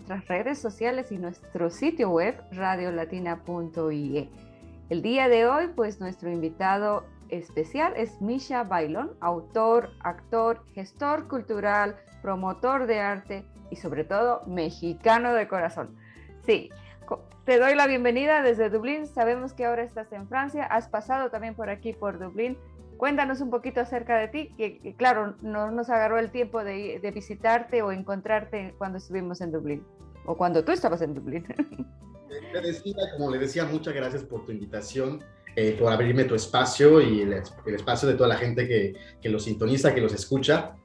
nuestras redes sociales y nuestro sitio web radiolatina.ie. El día de hoy, pues nuestro invitado especial es Misha Bailón, autor, actor, gestor cultural, promotor de arte y sobre todo mexicano de corazón. Sí, te doy la bienvenida desde Dublín. Sabemos que ahora estás en Francia. Has pasado también por aquí, por Dublín. Cuéntanos un poquito acerca de ti, que, claro, no nos agarró el tiempo de, visitarte o encontrarte cuando estuvimos en Dublín, o cuando tú estabas en Dublín. Le decía, como le decía, muchas gracias por tu invitación, eh, por abrirme tu espacio y el, espacio de toda la gente que, que los sintoniza, que los escucha.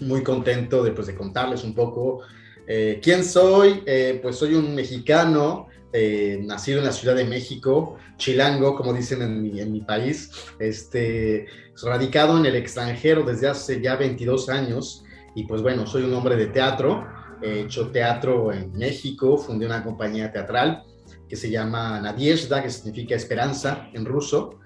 Muy contento de, pues, de contarles un poco eh, ¿Quién soy? Eh, pues soy un mexicano, eh, nacido en la Ciudad de México, chilango, como dicen en mi, país, este, radicado en el extranjero desde hace ya 22 años y pues bueno, soy un hombre de teatro, he hecho teatro en México, fundé una compañía teatral que se llama Nadiezhda, que significa esperanza en ruso,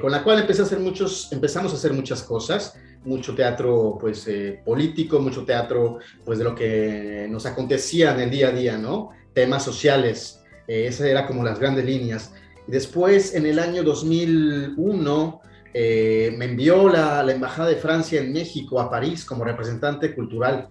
con la cual empecé a hacer muchos, empezamos a hacer muchas cosas mucho teatro pues eh, político, mucho teatro pues de lo que nos acontecía en el día a día, ¿no? Temas sociales, eh, esas eran como las grandes líneas. Y después en el año 2001 eh, me envió la, la, Embajada de Francia en México a París como representante cultural.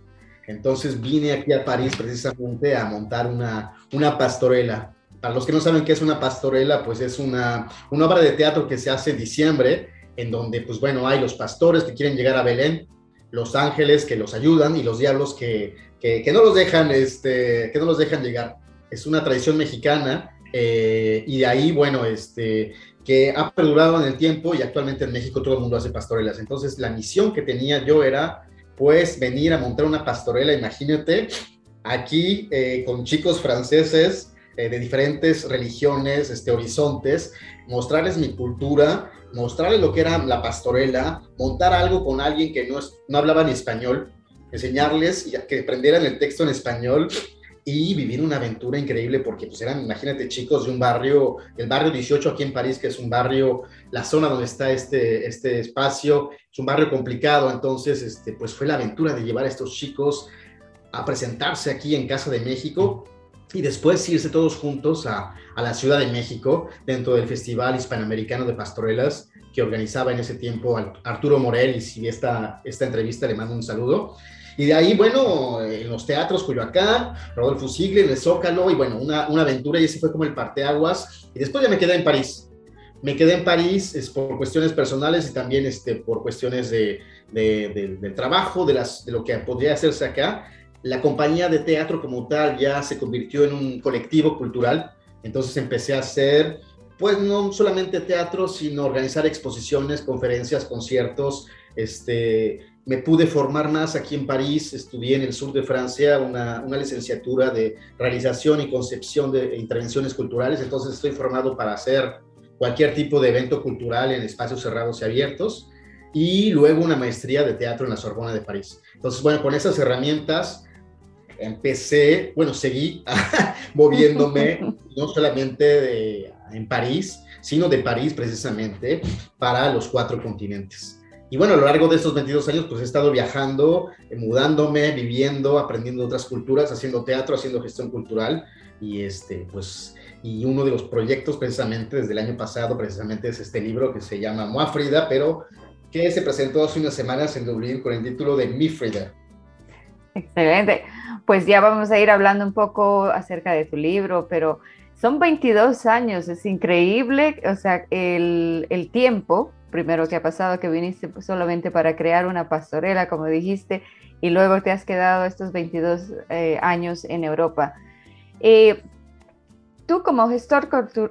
Entonces vine aquí a París precisamente a montar una, una pastorela. Para los que no saben qué es una pastorela, pues es una, una obra de teatro que se hace en diciembre en donde, pues bueno, hay los pastores que quieren llegar a Belén, los ángeles que los ayudan y los diablos que, que, no los dejan, este, que no los dejan llegar. Es una tradición mexicana eh, y de ahí, bueno, este, que ha perdurado en el tiempo y actualmente en México todo el mundo hace pastorelas. Entonces, la misión que tenía yo era, pues, venir a montar una pastorela, imagínate, aquí eh, con chicos franceses eh, de diferentes religiones, este, horizontes, mostrarles mi cultura mostrarles lo que era la pastorela, montar algo con alguien que no, no hablaba ni español, enseñarles y que aprendieran el texto en español y vivir una aventura increíble porque pues eran, imagínate, chicos de un barrio, el barrio 18 aquí en París, que es un barrio, la zona donde está este, este espacio, es un barrio complicado, entonces este, pues fue la aventura de llevar a estos chicos a presentarse aquí en Casa de México y después irse todos juntos a, a, la Ciudad de México dentro del Festival Hispanoamericano de Pastorelas que organizaba en ese tiempo Arturo Morel y si esta, esta entrevista le mando un saludo. Y de ahí, bueno, en los teatros, Coyoacán, Rodolfo Sigli, en el Zócalo, y bueno, una, una aventura y ese fue como el parteaguas. Y después ya me quedé en París. Me quedé en París es por cuestiones personales y también este, por cuestiones de, de, del trabajo, de, las, de lo que podría hacerse acá la compañía de teatro como tal ya se convirtió en un colectivo cultural, entonces empecé a hacer, pues no solamente teatro, sino organizar exposiciones, conferencias, conciertos, este, me pude formar más aquí en París, estudié en el sur de Francia una, una, licenciatura de realización y concepción de intervenciones culturales, entonces estoy formado para hacer cualquier tipo de evento cultural en espacios cerrados y abiertos, y luego una maestría de teatro en la Sorbona de París. Entonces, bueno, con esas herramientas empecé, bueno, seguí moviéndome no solamente en París, sino de París precisamente para los cuatro continentes. Y bueno, a lo largo de estos 22 años, pues he estado viajando, eh, mudándome, viviendo, aprendiendo otras culturas, haciendo teatro, haciendo gestión cultural. Y este, pues, y uno de los proyectos precisamente desde el año pasado, precisamente es este libro que se llama Moa Frida, pero que se presentó hace unas semanas en Dublín con el título de Mi Frida. Excelente. Pues ya vamos a ir hablando un poco acerca de tu libro, pero son 22 años, es increíble, o sea, el, el tiempo, primero que ha pasado, que viniste solamente para crear una pastorela, como dijiste, y luego te has quedado estos 22 eh, años en Europa. Eh, tú como gestor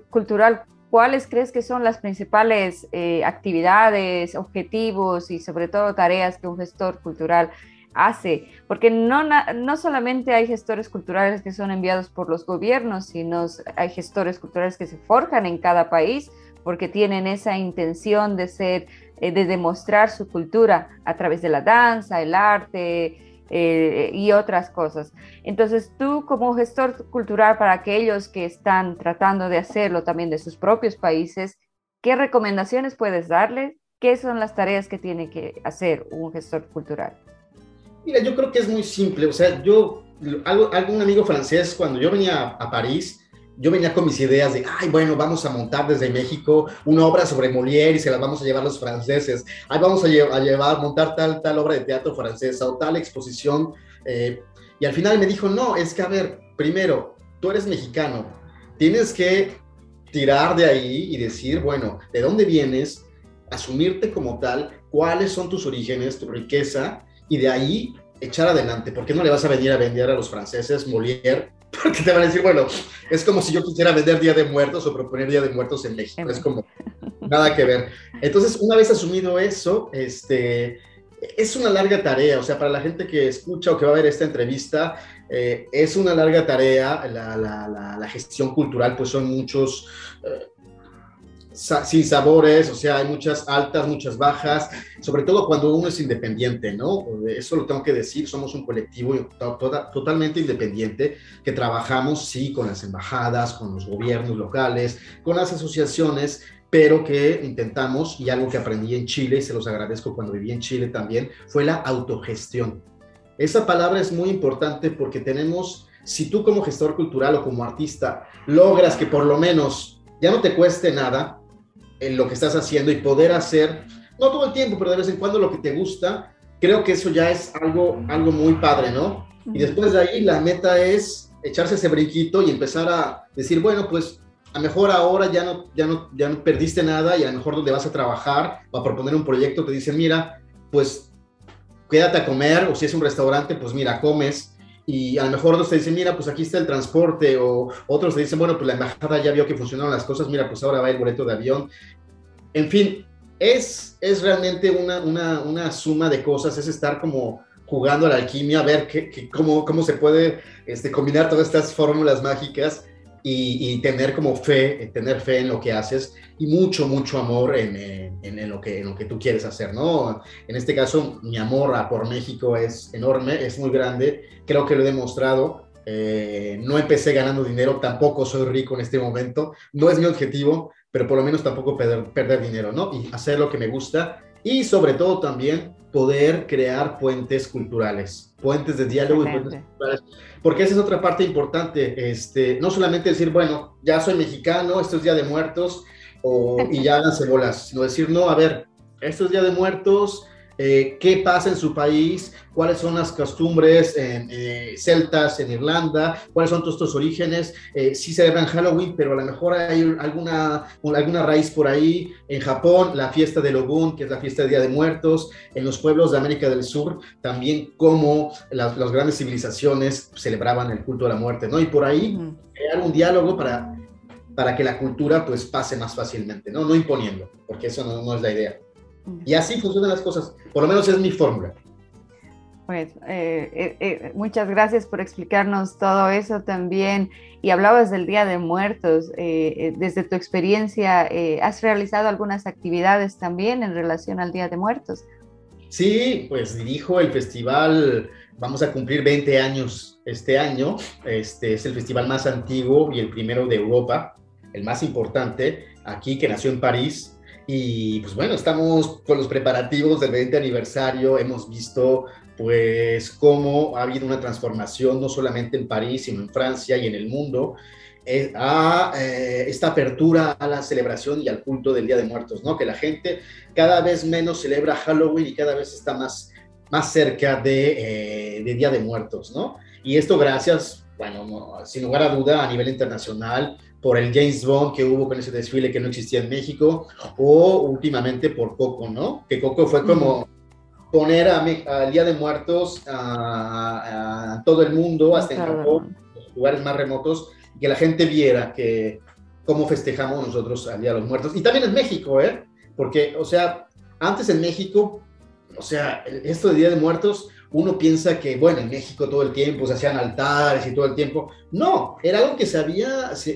cultural, ¿cuáles crees que son las principales eh, actividades, objetivos y sobre todo tareas que un gestor cultural hace, porque no, no solamente hay gestores culturales que son enviados por los gobiernos, sino hay gestores culturales que se forjan en cada país porque tienen esa intención de ser, eh, de demostrar su cultura a través de la danza, el arte eh, y otras cosas. Entonces tú como gestor cultural para aquellos que están tratando de hacerlo también de sus propios países, ¿qué recomendaciones puedes darles? ¿Qué son las tareas que tiene que hacer un gestor cultural? Mira, yo creo que es muy simple, o sea, yo algún amigo francés, cuando yo venía a París, yo venía con mis ideas de, ay, bueno, vamos a montar desde México una obra sobre Molière y se la vamos a llevar los franceses. Ay, vamos a, llevar, montar tal, tal obra de teatro francesa o tal exposición. Eh, y al final me dijo, no, es que, a ver, primero, tú eres mexicano, tienes que tirar de ahí y decir, bueno, ¿de dónde vienes? Asumirte como tal, cuáles son tus orígenes, tu riqueza, y de ahí echar adelante. ¿Por qué no le vas a venir a vender a los franceses Molière porque te van a decir, bueno, es como si yo quisiera vender Día de Muertos o proponer Día de Muertos en México, es como nada que ver. Entonces, una vez asumido eso, este, es una larga tarea, o sea, para la gente que escucha o que va a ver esta entrevista, eh, es una larga tarea, la, la, la, gestión cultural, pues son muchos, eh, sin sabores, o sea, hay muchas altas, muchas bajas, sobre todo cuando uno es independiente, ¿no? Eso lo tengo que decir, somos un colectivo totalmente independiente que trabajamos, sí, con las embajadas, con los gobiernos locales, con las asociaciones, pero que intentamos, y algo que aprendí en Chile, y se los agradezco cuando viví en Chile también, fue la autogestión. Esa palabra es muy importante porque tenemos, si tú como gestor cultural o como artista logras que por lo menos ya no te cueste nada, en lo que estás haciendo y poder hacer, no todo el tiempo, pero de vez en cuando lo que te gusta, creo que eso ya es algo, algo muy padre, ¿no? Y después de ahí la meta es echarse ese brinquito y empezar a decir, bueno, pues a lo mejor ahora ya no, ya, no, ya no perdiste nada y a lo mejor donde vas a trabajar o a proponer un proyecto te dicen, mira, pues quédate a comer o si es un restaurante, pues mira, comes y a lo mejor otros te dicen, mira, pues aquí está el transporte, o otros te dicen, bueno, pues la embajada ya vio que funcionaron las cosas, mira, pues ahora va el boleto de avión. En fin, es, es realmente una, una, una suma de cosas, es estar como jugando a la alquimia, a ver qué, cómo, cómo se puede este, combinar todas estas fórmulas mágicas y, tener como fe, tener fe en lo que haces y mucho, mucho amor en, en, lo que, en lo que tú quieres hacer, ¿no? En este caso, mi amor a por México es enorme, es muy grande, creo que lo he demostrado. Eh, no empecé ganando dinero, tampoco soy rico en este momento, no es mi objetivo, pero por lo menos tampoco perder, perder dinero, ¿no? Y hacer lo que me gusta y sobre todo también poder crear puentes culturales, puentes de diálogo y puentes culturales porque esa es otra parte importante, este, no solamente decir, bueno, ya soy mexicano, esto es Día de Muertos, o, y ya háganse bolas, sino decir, no, a ver, esto es Día de Muertos, eh, qué pasa en su país, cuáles son las costumbres en, eh, celtas en Irlanda, cuáles son todos estos orígenes, eh, sí celebran Halloween, pero a lo mejor hay alguna, alguna raíz por ahí. En Japón, la fiesta de Logun, que es la fiesta del Día de Muertos, en los pueblos de América del Sur, también cómo las, grandes civilizaciones celebraban el culto de la muerte, ¿no? Y por ahí crear un diálogo para, para que la cultura pues pase más fácilmente, ¿no? No imponiendo, porque eso no es la idea. Y así funcionan las cosas. Por lo menos es mi fórmula. Pues eh, eh, eh, muchas gracias por explicarnos todo eso también. Y hablabas del Día de Muertos. desde tu experiencia, ¿has realizado algunas actividades también en relación al Día de Muertos? Sí, pues dirijo el festival, vamos a cumplir 20 años este año. Este es el festival más antiguo y el primero de Europa, el más importante, aquí que nació en París y pues bueno, estamos con los preparativos del 20 aniversario, hemos visto pues cómo ha habido una transformación no solamente en París, sino en Francia y en el mundo, eh, a eh, esta apertura a la celebración y al culto del Día de Muertos, ¿no? Que la gente cada vez menos celebra Halloween y cada vez está más, más cerca de, eh, de Día de Muertos, ¿no? Y esto gracias, bueno, sin lugar a duda, a nivel internacional, por el James Bond que hubo con ese desfile que no existía en México, o últimamente por Coco, ¿no? Que Coco fue como poner al Día de Muertos a, todo el mundo, hasta en Japón, los lugares más remotos, que la gente viera que cómo festejamos nosotros al Día de los Muertos. Y también en México, ¿eh? Porque, o sea, antes en México, o sea, esto de Día de Muertos uno piensa que, bueno, en México todo el tiempo se hacían altares y todo el tiempo. No, era algo que se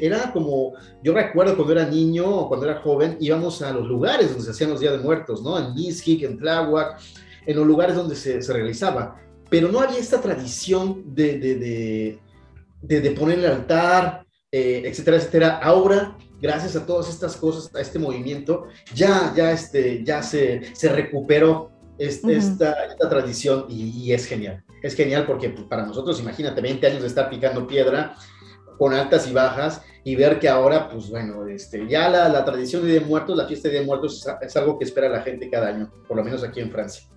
era como, yo recuerdo cuando era niño o cuando era joven, íbamos a los lugares donde se hacían los Días de Muertos, ¿no? En Mixquic, en Tláhuac, en los lugares donde se, se realizaba. Pero no había esta tradición de, de, de, de, poner el altar, eh, etcétera, etcétera. Ahora gracias a todas estas cosas, a este movimiento, ya, ya, este, ya se, se recuperó esta, tradición y, es genial. Es genial porque pues, para nosotros, imagínate, 20 años de estar picando piedra con altas y bajas y ver que ahora, pues bueno, este, ya la, la tradición de Día de Muertos, la fiesta de Día de Muertos es, es algo que espera la gente cada año, por lo menos aquí en Francia.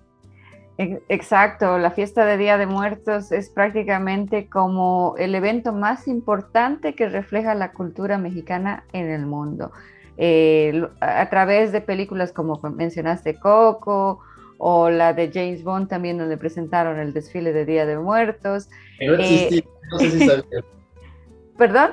Exacto, la fiesta de Día de Muertos es prácticamente como el evento más importante que refleja la cultura mexicana en el mundo. Eh, a través de películas como mencionaste Coco o la de James Bond también donde presentaron el desfile de Día de Muertos. no existía, no sé si ¿Perdón?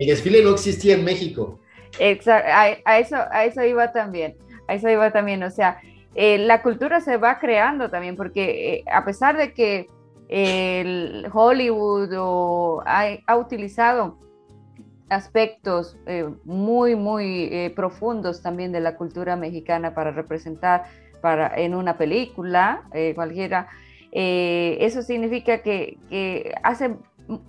El desfile no existía en México. Exacto, a, eso, a eso iba también, a eso iba también, o sea, eh, la cultura se va creando también, porque eh, a pesar de que el Hollywood ha, utilizado aspectos eh, muy, muy profundos también de la cultura mexicana para representar para, en una película cualquiera, eso significa que, que hace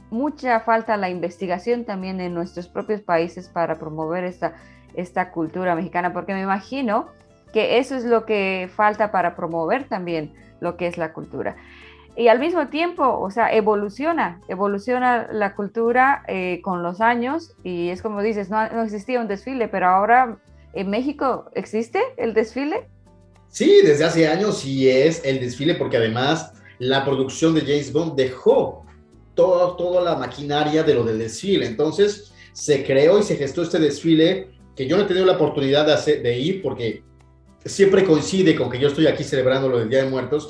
mucha falta la investigación también en nuestros propios países para promover esta, esta cultura mexicana, porque me imagino que eso es lo que falta para promover también lo que es la cultura. Y al mismo tiempo, o sea, evoluciona, evoluciona la cultura eh, con los años y es como dices, no, no existía un desfile, pero ahora en México existe el desfile. Sí, desde hace años sí es el desfile porque además la producción de James Bond dejó todo, toda la maquinaria de lo del desfile. Entonces se creó y se gestó este desfile que yo no he tenido la oportunidad de, hacer, de ir porque siempre coincide con que yo estoy aquí celebrando lo del Día de Muertos,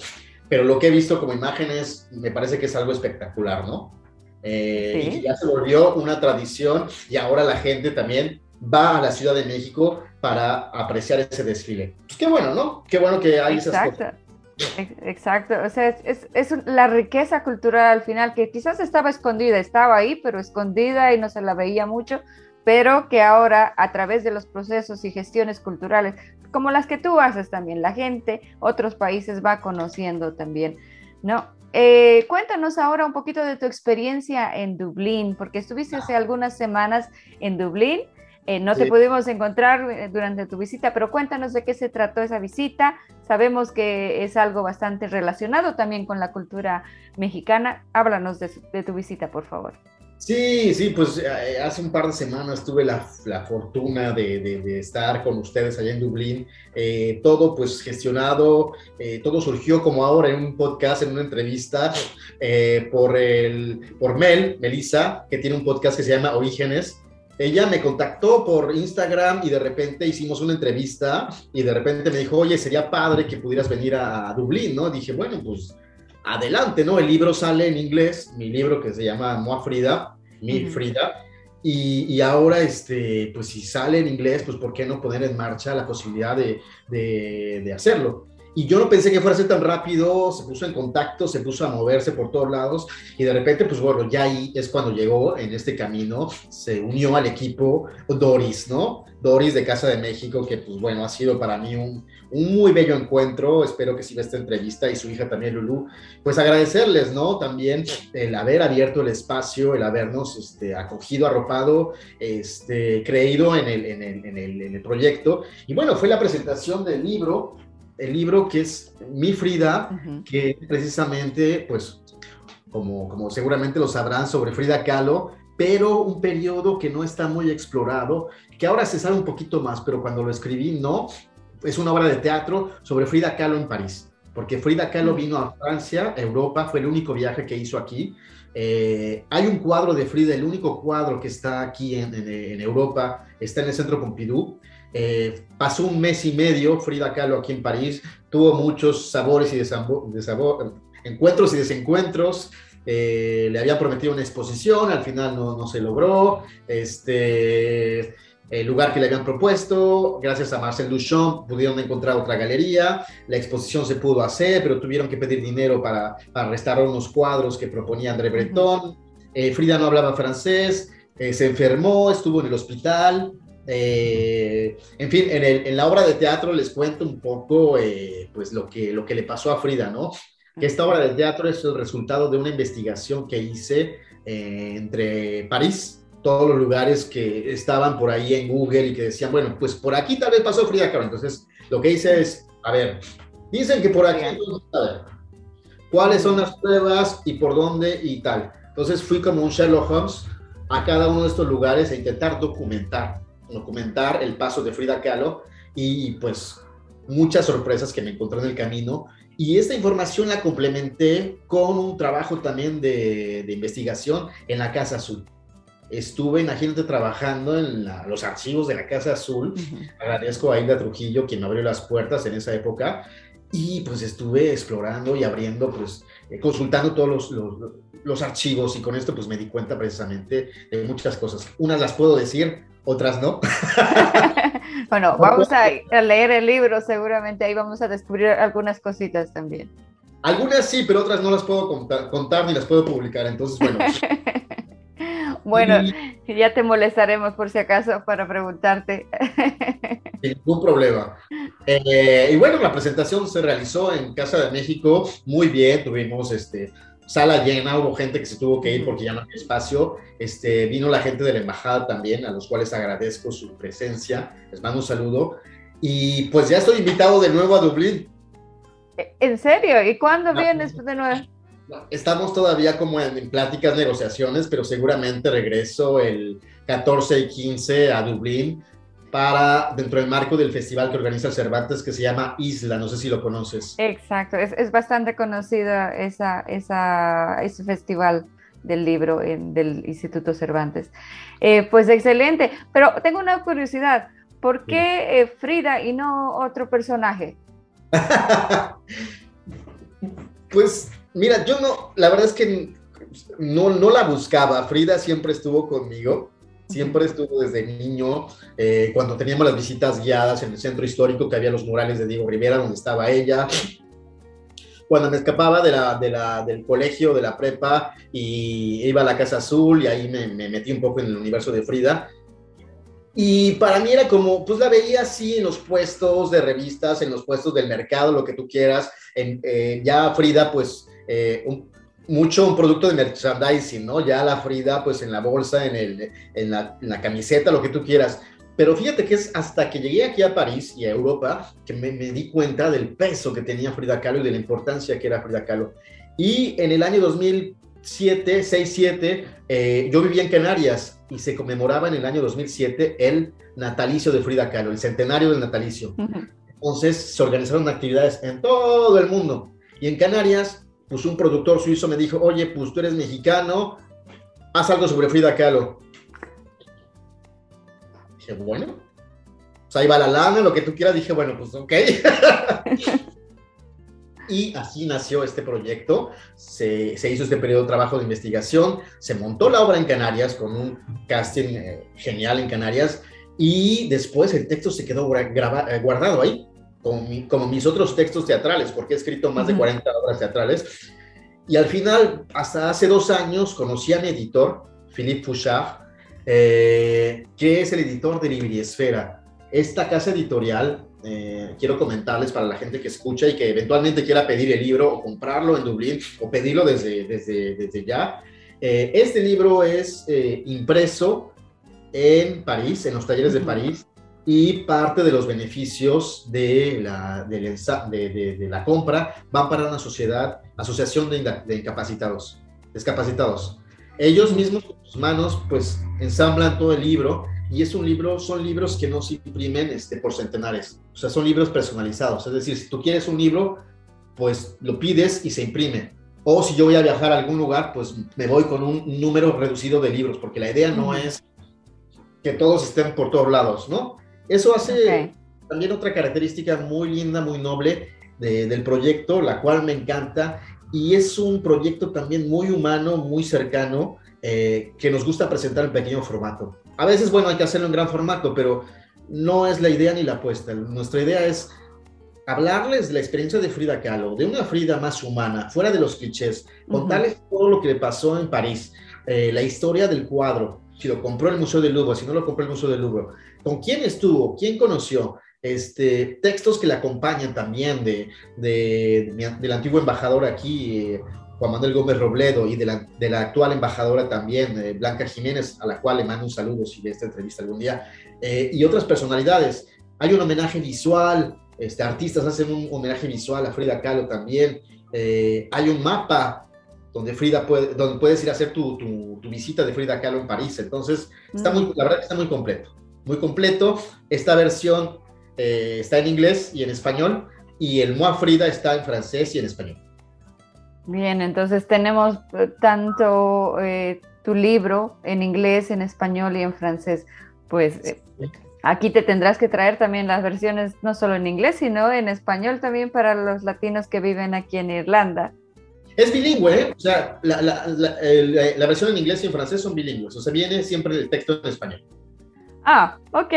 pero lo que he visto como imágenes me parece que es algo espectacular, ¿no? Eh, y ya se volvió una tradición y ahora la gente también va a la Ciudad de México para apreciar ese desfile. Pues qué bueno, ¿no? Qué bueno que hay Exacto. esas cosas. Exacto, o sea, es, es, la riqueza cultural al final que quizás estaba escondida, estaba ahí, pero escondida y no se la veía mucho, pero que ahora a través de los procesos y gestiones culturales como las que tú haces también, la gente, otros países va conociendo también, ¿no? Eh, cuéntanos ahora un poquito de tu experiencia en Dublín, porque estuviste hace algunas semanas en Dublín, eh, no te pudimos encontrar eh, durante tu visita, pero cuéntanos de qué se trató esa visita. Sabemos que es algo bastante relacionado también con la cultura mexicana. Háblanos de tu visita, por favor. Sí, sí, pues eh, hace un par de semanas tuve la, fortuna de, estar con ustedes allá en Dublín. Eh, todo pues gestionado, eh, todo surgió como ahora en un podcast, en una entrevista por, el, por Mel, Melissa, que tiene un podcast que se llama Orígenes. Ella me contactó por Instagram y de repente hicimos una entrevista y de repente me dijo, oye, sería padre que pudieras venir a, Dublín, ¿no? Dije, bueno, pues adelante, ¿no? El libro sale en inglés, mi libro que se llama Moa Frida, mi Frida, y, ahora, este, pues si sale en inglés, pues ¿por qué no poner en marcha la posibilidad de, de hacerlo? Y yo no pensé que fuera a ser tan rápido, se puso en contacto, se puso a moverse por todos lados y de repente, pues bueno, ya ahí es cuando llegó en este camino, se unió al equipo Doris, ¿no? Doris de Casa de México, que pues bueno, ha sido para mí un, un muy bello encuentro, espero que siga esta entrevista y su hija también, Lulu, pues agradecerles, ¿no? También el haber abierto el espacio, el habernos este, acogido, arropado, este, creído en el, en, el, en, el, en el proyecto. Y bueno, fue la presentación del libro el libro que es Mi Frida, que precisamente, pues, como, como seguramente lo sabrán, sobre Frida Kahlo, pero un periodo que no está muy explorado, que ahora se sabe un poquito más, pero cuando lo escribí no, es una obra de teatro sobre Frida Kahlo en París, porque Frida Kahlo vino a Francia, Europa, fue el único viaje que hizo aquí. Eh, hay un cuadro de Frida, el único cuadro que está aquí en, en Europa, está en el Centro Pompidou, eh, pasó un mes y medio Frida Kahlo aquí en París, tuvo muchos sabores y encuentros y desencuentros. Eh, le había prometido una exposición, al final no, no se logró. Este, el lugar que le habían propuesto, gracias a Marcel Duchamp pudieron encontrar otra galería, la exposición se pudo hacer, pero tuvieron que pedir dinero para, para restaurar unos cuadros que proponía André Breton. Eh, Frida no hablaba francés, se enfermó, estuvo en el hospital, eh, en fin, en, la obra de teatro les cuento un poco eh, pues lo que, lo que le pasó a Frida, ¿no? Que esta obra de teatro es el resultado de una investigación que hice eh, entre París, todos los lugares que estaban por ahí en Google y que decían, bueno, pues por aquí tal vez pasó Frida Kahlo. Entonces, lo que hice es, a ver, Dicen que por aquí, cuáles son las pruebas y por dónde y tal. Entonces fui como un Sherlock Holmes a cada uno de estos lugares a intentar documentar, documentar el paso de Frida Kahlo y pues muchas sorpresas que me encontré en el camino. Y esta información la complementé con un trabajo también de, de investigación en la Casa Azul. Estuve, imagínate, trabajando en los archivos de la Casa Azul. Agradezco a Hilda Trujillo, quien me abrió las puertas en esa época. Y pues estuve explorando y abriendo, pues eh, consultando todos los, los, archivos y con esto pues me di cuenta precisamente de muchas cosas. Unas las puedo decir, otras no. bueno, vamos a, leer el libro, seguramente ahí vamos a descubrir algunas cositas también. Algunas sí, pero otras no las puedo contar, contar ni las puedo publicar, entonces bueno. Bueno, ya te molestaremos por si acaso para preguntarte. Sin ningún problema. Eh, y bueno, la presentación se realizó en Casa de México muy bien, tuvimos este, sala llena, hubo gente que se tuvo que ir porque ya no había espacio, este, vino la gente de la embajada también, a los cuales agradezco su presencia, les mando un saludo. Y pues ya estoy invitado de nuevo a Dublín. ¿En serio? ¿Y cuándo vienes de nuevo? Estamos todavía como en, pláticas, negociaciones, pero seguramente regreso el 14 y 15 a Dublín para dentro del marco del festival que organiza Cervantes que se llama Isla, no sé si lo conoces. Exacto, es, bastante conocida esa, esa, ese festival del libro en, del Instituto Cervantes. Eh, pues excelente, pero tengo una curiosidad, ¿por qué eh, Frida y no otro personaje? pues Mira, yo no, la verdad es que no, no la buscaba. Frida siempre estuvo conmigo. Siempre estuvo desde niño, eh, cuando teníamos las visitas guiadas en el centro histórico, que había los murales de Diego Rivera, donde estaba ella. Cuando me escapaba de la, de la, del colegio, de la prepa, y iba a la Casa Azul, y ahí me, me metí un poco en el universo de Frida. Y para mí era como, pues la veía así en los puestos de revistas, en los puestos del mercado, lo que tú quieras. Eh, ya Frida, pues eh, mucho un producto de merchandising, ¿no? Ya la Frida, pues en la bolsa, en, el, en, la, camiseta, lo que tú quieras. Pero fíjate que es hasta que llegué aquí a París y a Europa que me, di cuenta del peso que tenía Frida Kahlo y de la importancia que era Frida Kahlo. Y en el año 2007, 6, 7, yo vivía en Canarias y se conmemoraba en el año 2007 el natalicio de Frida Kahlo, el centenario del natalicio. Entonces se organizaron actividades en todo el mundo. Y en Canarias pues un productor suizo me dijo, oye, pues tú eres mexicano, haz algo sobre Frida Kahlo. Dije, bueno, pues ahí va la lana, lo que tú quieras. Dije, bueno, pues ok. y así nació este proyecto, se, hizo este periodo de trabajo de investigación, se montó la obra en Canarias con un casting eh, genial en Canarias y después el texto se quedó eh, guardado ahí como, mis otros textos teatrales, porque he escrito más de 40 obras teatrales. Y al final, hasta hace dos años, conocí a mi editor, Philippe Fouchard, eh, que es el editor de Libriesfera. Esta casa editorial, eh, quiero comentarles para la gente que escucha y que eventualmente quiera pedir el libro o comprarlo en Dublín o pedirlo desde, desde, desde ya. Eh, este libro es impreso en París, en los talleres de París, y parte de los beneficios de la, de, la compra van para una sociedad, asociación de, incapacitados, discapacitados. Ellos mismos con sus manos pues ensamblan todo el libro y es un libro, son libros que no se imprimen este, por centenares, o sea, son libros personalizados, es decir, si tú quieres un libro, pues lo pides y se imprime. O si yo voy a viajar a algún lugar, pues me voy con un número reducido de libros, porque la idea no es que todos estén por todos lados, ¿no? Eso hace también otra característica muy linda, muy noble del proyecto, la cual me encanta, y es un proyecto también muy humano, muy cercano, eh, que nos gusta presentar en pequeño formato. A veces, bueno, hay que hacerlo en gran formato, pero no es la idea ni la apuesta. Nuestra idea es hablarles de la experiencia de Frida Kahlo, de una Frida más humana, fuera de los clichés, contarles todo lo que le pasó en París, eh, la historia del cuadro, si lo compró el Museo del Louvre, si no lo compró el Museo del Louvre, con quién estuvo, quién conoció, este, textos que le acompañan también de, de, del antiguo embajador aquí, eh, Juan Manuel Gómez Robledo, y de la, de la actual embajadora también, eh, Blanca Jiménez, a la cual le mando un saludo si ve esta entrevista algún día, eh, y otras personalidades. Hay un homenaje visual este, artistas hacen un homenaje visual a Frida Kahlo también. Hay un mapa donde Frida puede, donde puedes ir a hacer tu, tu, visita de Frida Kahlo en París. Entonces, está muy, la verdad que está muy completo. Muy completo. Esta versión eh, está en inglés y en español, y el Moa Frida está en francés y en español. Bien, entonces tenemos eh, tanto tu libro en inglés, en español y en francés. Pues Aquí te tendrás que traer también las versiones no solo en inglés, sino en español también para los latinos que viven aquí en Irlanda. Es bilingüe, ¿eh? o sea, la, la, la, versión en inglés y en francés son bilingües, o sea, viene siempre el texto en español. Ah, ok,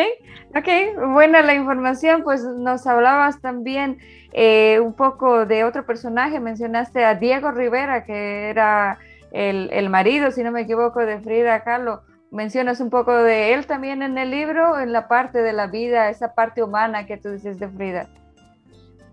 ok, buena la información, pues nos hablabas también eh, un poco de otro personaje, mencionaste a Diego Rivera, que era el, el marido, si no me equivoco, de Frida Kahlo mencionas un poco de él también en el libro, en la parte de la vida, esa parte humana que tú dices de Frida.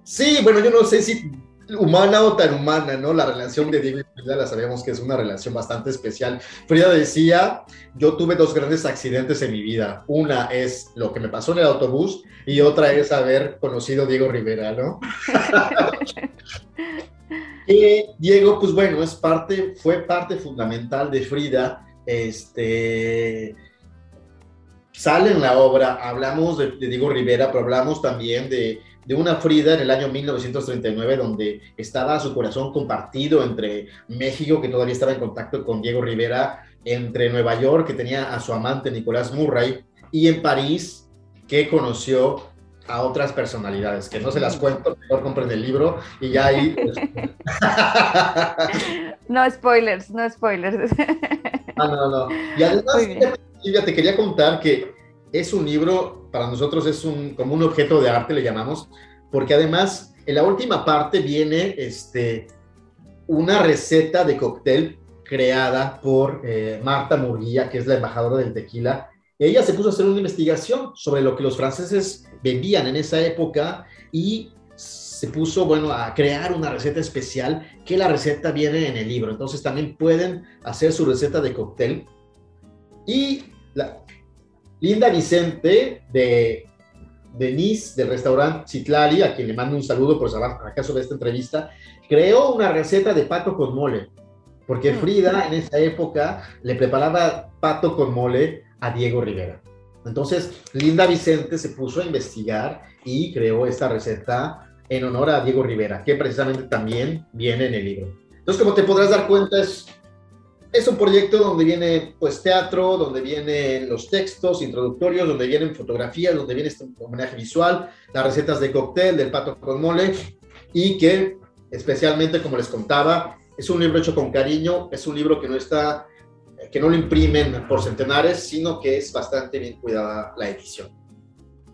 Sí, bueno, yo no sé si humana o tan humana, ¿no? La relación de Diego y Frida la sabemos que es una relación bastante especial. Frida decía, yo tuve dos grandes accidentes en mi vida. Una es lo que me pasó en el autobús y otra es haber conocido a Diego Rivera, ¿no? y Diego, pues bueno, es parte, fue parte fundamental de Frida este, sale en la obra, hablamos de, Diego Rivera, pero hablamos también de, una Frida en el año 1939, donde estaba su corazón compartido entre México, que todavía estaba en contacto con Diego Rivera, entre Nueva York, que tenía a su amante Nicolás Murray, y en París, que conoció a otras personalidades, que no se las cuento, mejor compren el libro y ya ahí... Pues, no spoilers, no spoilers. Ah, no, no. Y además, Silvia, te quería contar que es un libro, para nosotros es un, como un objeto de arte, le llamamos, porque además en la última parte viene este, una receta de cóctel creada por eh, Marta Murguía, que es la embajadora del tequila. Ella se puso a hacer una investigación sobre lo que los franceses bebían en esa época y se puso, bueno, a crear una receta especial, que la receta viene en el libro. Entonces también pueden hacer su receta de cóctel. Y la, Linda Vicente de Denise del restaurante Citlali, a quien le mando un saludo por saber acaso de esta entrevista, creó una receta de pato con mole, porque mm. Frida en esa época le preparaba pato con mole a Diego Rivera. Entonces, Linda Vicente se puso a investigar y creó esta receta en honor a Diego Rivera, que precisamente también viene en el libro. Entonces, como te podrás dar cuenta, es, es un proyecto donde viene pues teatro, donde vienen los textos introductorios, donde vienen fotografías, donde viene este homenaje visual, las recetas de cóctel, del pato con mole, y que especialmente, como les contaba, es un libro hecho con cariño, es un libro que no está, que no lo imprimen por centenares, sino que es bastante bien cuidada la edición.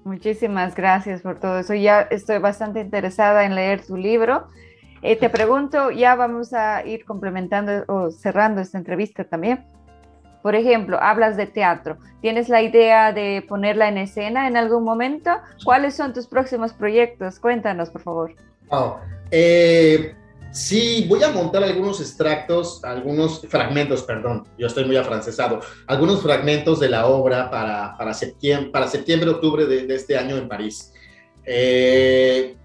Muchísimas gracias por todo eso. Ya estoy bastante interesada en leer tu libro. Eh, te pregunto, ya vamos a ir complementando o cerrando esta entrevista también. Por ejemplo, hablas de teatro. ¿Tienes la idea de ponerla en escena en algún momento? ¿Cuáles son tus próximos proyectos? Cuéntanos, por favor. Oh, eh, Sí, voy a montar algunos extractos, algunos fragmentos, perdón, yo estoy muy afrancesado, algunos fragmentos de la obra para, para septiembre, para septiembre, octubre de, este año en París. Eh,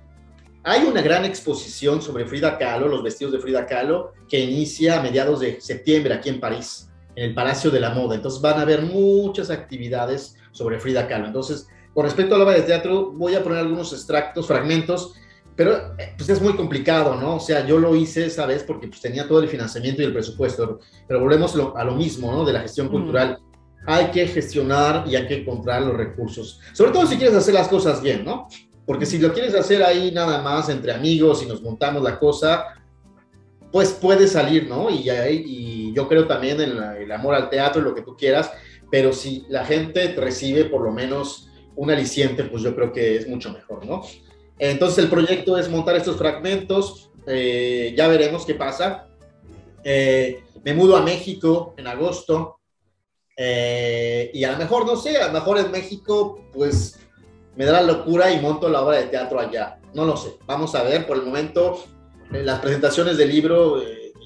hay una gran exposición sobre Frida Kahlo, los vestidos de Frida Kahlo, que inicia a mediados de septiembre aquí en París, en el Palacio de la Moda. Entonces van a haber muchas actividades sobre Frida Kahlo. Entonces, con respecto a la obra de teatro, voy a poner algunos extractos, fragmentos pero eh, pues es muy complicado, ¿no? O sea, yo lo hice esa vez porque pues, tenía todo el financiamiento y el presupuesto, pero volvemos a lo mismo, ¿no? De la gestión mm. cultural. Hay que gestionar y hay que encontrar los recursos. Sobre todo si quieres hacer las cosas bien, ¿no? Porque si lo quieres hacer ahí nada más entre amigos y nos montamos la cosa, pues puede salir, ¿no? Y, y yo creo también en el amor al teatro lo que tú quieras, pero si la gente recibe por lo menos un aliciente, pues yo creo que es mucho mejor, ¿no? Entonces el proyecto es montar estos fragmentos, eh, ya veremos qué pasa. Eh, me mudo a México en agosto eh, y a lo mejor, no sé, a lo mejor en México pues me da la locura y monto la obra de teatro allá. No lo sé, vamos a ver, por el momento las presentaciones del libro,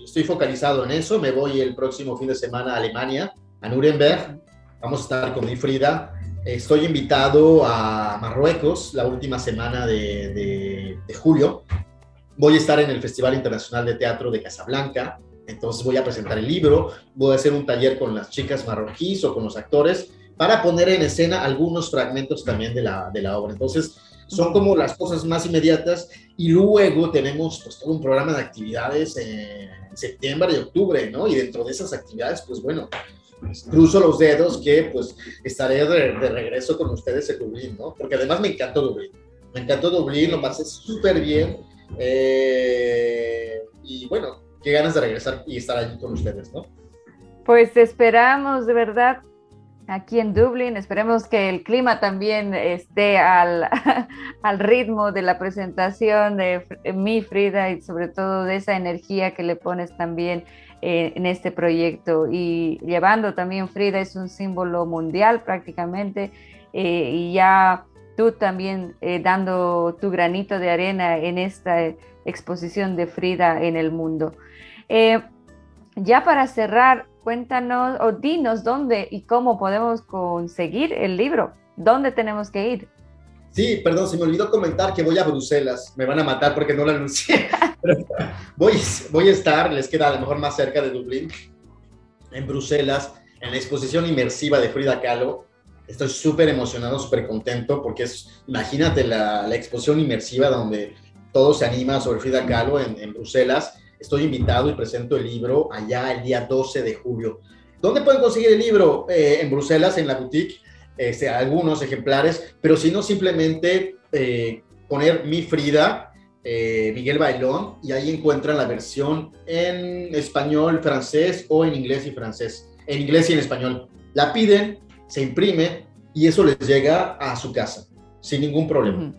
estoy focalizado en eso, me voy el próximo fin de semana a Alemania, a Nuremberg, vamos a estar con mi Frida. Estoy invitado a Marruecos la última semana de, de julio. Voy a estar en el Festival Internacional de Teatro de Casablanca, entonces voy a presentar el libro, voy a hacer un taller con las chicas marroquíes o con los actores para poner en escena algunos fragmentos también de la, de la obra. Entonces, son como las cosas más inmediatas y luego tenemos pues todo un programa de actividades en septiembre y octubre, ¿no? Y dentro de esas actividades, pues bueno, pues, cruzo los dedos que pues estaré de, regreso con ustedes en Dublín, ¿no? Porque además me encantó Dublín, me encantó Dublín, lo pasé súper bien eh, y bueno, qué ganas de regresar y estar allí con ustedes, ¿no? Pues esperamos de verdad aquí en Dublín. Esperemos que el clima también esté al, al, ritmo de la presentación de mi Frida y sobre todo de esa energía que le pones también eh, en este proyecto. Y llevando también Frida es un símbolo mundial prácticamente eh, y ya tú también eh, dando tu granito de arena en esta exposición de Frida en el mundo. Ya para cerrar, cuéntanos o dinos dónde y cómo podemos conseguir el libro. ¿Dónde tenemos que ir? Sí, perdón, se me olvidó comentar que voy a Bruselas. Me van a matar porque no lo anuncié. voy, voy a estar, les queda a lo mejor más cerca de Dublín, en Bruselas, en la exposición inmersiva de Frida Kahlo. Estoy súper emocionado, súper contento porque es, imagínate la, la, exposición inmersiva donde todo se anima sobre Frida Kahlo en, en Bruselas estoy invitado y presento el libro allá el día 12 de julio. ¿Dónde pueden conseguir el libro? Eh, en Bruselas, en la boutique, este, algunos ejemplares, pero si no, simplemente eh, poner Mi Frida, eh, Miguel Bailón, y ahí encuentran la versión en español, francés o en inglés y francés, en inglés y en español. La piden, se imprime y eso les llega a su casa, sin ningún problema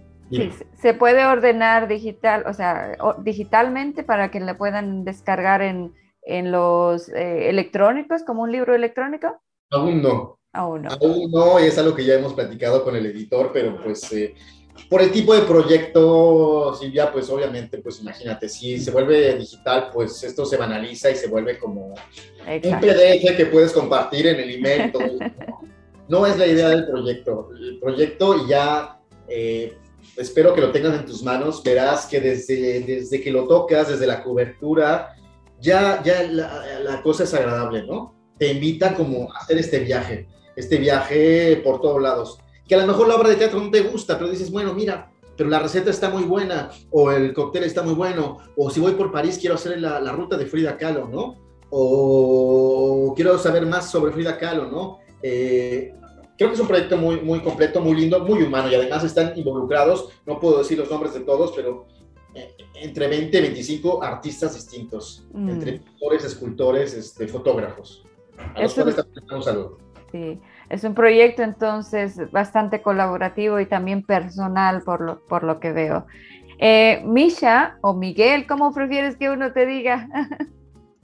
se puede ordenar digital, o sea, digitalmente para que le puedan descargar en, en los eh, electrónicos, como un libro electrónico. Aún no. Aún no. Aún no, y es algo que ya hemos platicado con el editor, pero pues eh, por el tipo de proyecto, Silvia, pues obviamente, pues imagínate, si se vuelve digital, pues esto se banaliza y se vuelve como un PDF que puedes compartir en el email. no, es la idea del proyecto. El proyecto ya eh, espero que lo tengas en tus manos, verás que desde, desde que lo tocas, desde la cobertura, ya, ya la, cosa es agradable, ¿no? Te invita como a hacer este viaje, este viaje por todos lados. Que a lo mejor la obra de teatro no te gusta, pero dices, bueno, mira, pero la receta está muy buena, o el cóctel está muy bueno, o si voy por París quiero hacer la, ruta de Frida Kahlo, ¿no? O quiero saber más sobre Frida Kahlo, ¿no? Eh, Creo que es un proyecto muy, muy completo, muy lindo, muy humano y además están involucrados, no puedo decir los nombres de todos, pero eh, entre 20 y 25 artistas distintos, mm. entre pintores, escultores, este, fotógrafos. A los cuales un saludo. Sí, es un proyecto entonces bastante colaborativo y también personal por lo, por lo que veo. Eh, Misha o Miguel, ¿cómo prefieres que uno te diga?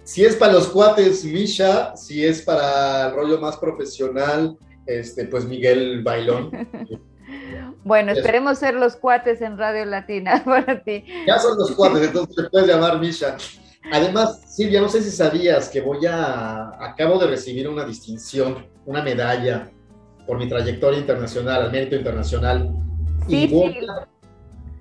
si es para los cuates, Misha, si es para el rollo más profesional, este, pues Miguel Bailón. Bueno, esperemos ser los cuates en Radio Latina para ti. Ya son los cuates, entonces te puedes llamar Misha. Además, Silvia, no sé si sabías que voy a, acabo de recibir una distinción, una medalla por mi trayectoria internacional, al mérito internacional. Sí, sí,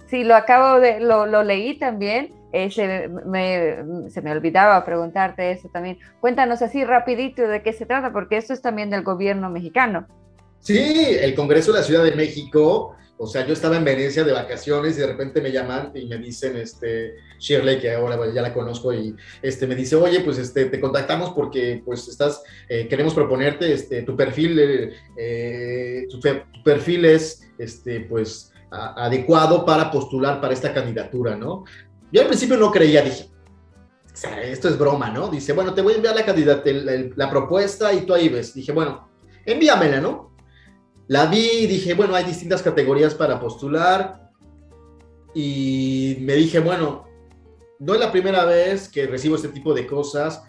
sí, lo acabo de, lo, lo leí también se, me, se me olvidaba preguntarte eso también. Cuéntanos así rapidito de qué se trata, porque esto es también del gobierno mexicano. Sí, el Congreso de la Ciudad de México, o sea, yo estaba en Venecia de vacaciones y de repente me llaman y me dicen, este, Shirley, que ahora ya la conozco, y este, me dice, oye, pues este, te contactamos porque pues estás, eh, queremos proponerte, este, tu perfil, eh, eh, tu, perfil es, este, pues, adecuado para postular para esta candidatura, ¿no? Yo al principio no creía, dije, esto es broma, ¿no? Dice, bueno, te voy a enviar la candidata, la, propuesta y tú ahí ves. Dije, bueno, envíamela, ¿no? La vi, dije, bueno, hay distintas categorías para postular. Y me dije, bueno, no es la primera vez que recibo este tipo de cosas.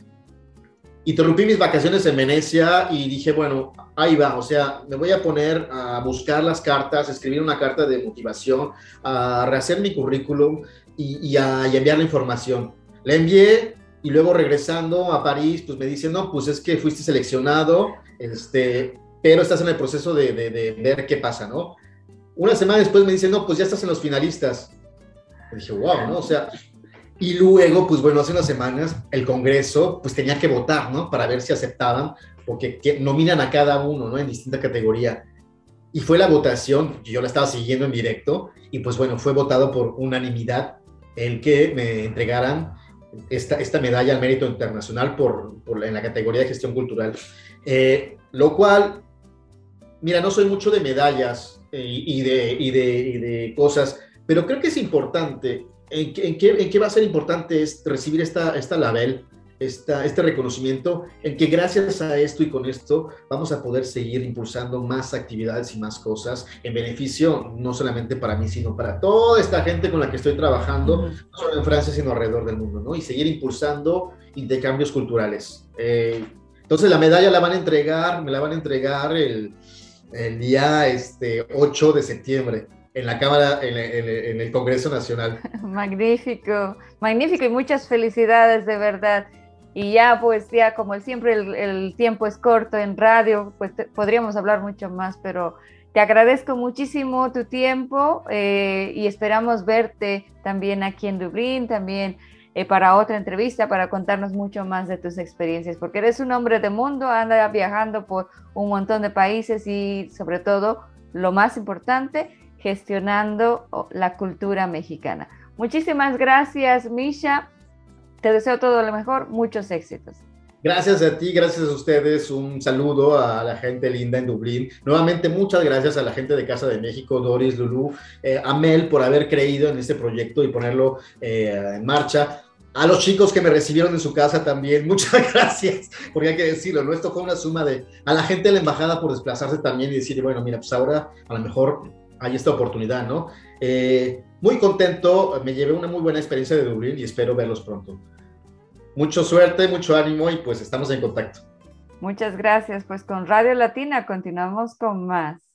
Interrumpí mis vacaciones en Venecia y dije, bueno, ahí va, o sea, me voy a poner a buscar las cartas, escribir una carta de motivación, a rehacer mi currículum, y, a, enviar la información. La envié y luego regresando a París, pues me dicen, no, pues es que fuiste seleccionado, este, pero estás en el proceso de, de, ver qué pasa, ¿no? Una semana después me dicen, no, pues ya estás en los finalistas. Y dije, wow, ¿no? O sea, y luego, pues bueno, hace unas semanas el Congreso pues tenía que votar, ¿no? Para ver si aceptaban, porque nominan a cada uno, ¿no? En distinta categoría. Y fue la votación, yo la estaba siguiendo en directo, y pues bueno, fue votado por unanimidad el que me entregaran esta, esta medalla al mérito internacional por, por en la categoría de gestión cultural. Eh, lo cual, mira, no soy mucho de medallas eh, y, de, y, de, y, de, cosas, pero creo que es importante. ¿En, en, qué, ¿En, qué, va a ser importante es recibir esta, esta label? Esta, este reconocimiento en que gracias a esto y con esto vamos a poder seguir impulsando más actividades y más cosas en beneficio no solamente para mí, sino para toda esta gente con la que estoy trabajando, no solo en Francia, sino alrededor del mundo, ¿no? Y seguir impulsando intercambios culturales. Eh, entonces la medalla la van a entregar, me la van a entregar el, el día este, 8 de septiembre en la Cámara, en, en, el Congreso Nacional. Magnífico, magnífico y muchas felicidades de verdad. Y ya, pues ya como siempre el, tiempo es corto en radio, pues podríamos hablar mucho más, pero te agradezco muchísimo tu tiempo eh, y esperamos verte también aquí en Dublín, también eh, para otra entrevista, para contarnos mucho más de tus experiencias, porque eres un hombre de mundo, anda viajando por un montón de países y sobre todo, lo más importante, gestionando oh, la cultura mexicana. Muchísimas gracias, Misha. Te deseo todo lo mejor, muchos éxitos. Gracias a ti, gracias a ustedes, un saludo a la gente linda en Dublín. Nuevamente, muchas gracias a la gente de Casa de México, Doris, Lulú, eh, por haber creído en este proyecto y ponerlo eh, en marcha. A los chicos que me recibieron en su casa también, muchas gracias, porque hay que decirlo, ¿no? Esto fue una suma de a la gente de la embajada por desplazarse también y decir, bueno, mira, pues ahora a lo mejor hay esta oportunidad, ¿no? Eh, muy contento, me llevé una muy buena experiencia de Dublín y espero verlos pronto. Mucho suerte, mucho ánimo y pues estamos en contacto. Muchas gracias. Pues con Radio Latina continuamos con más.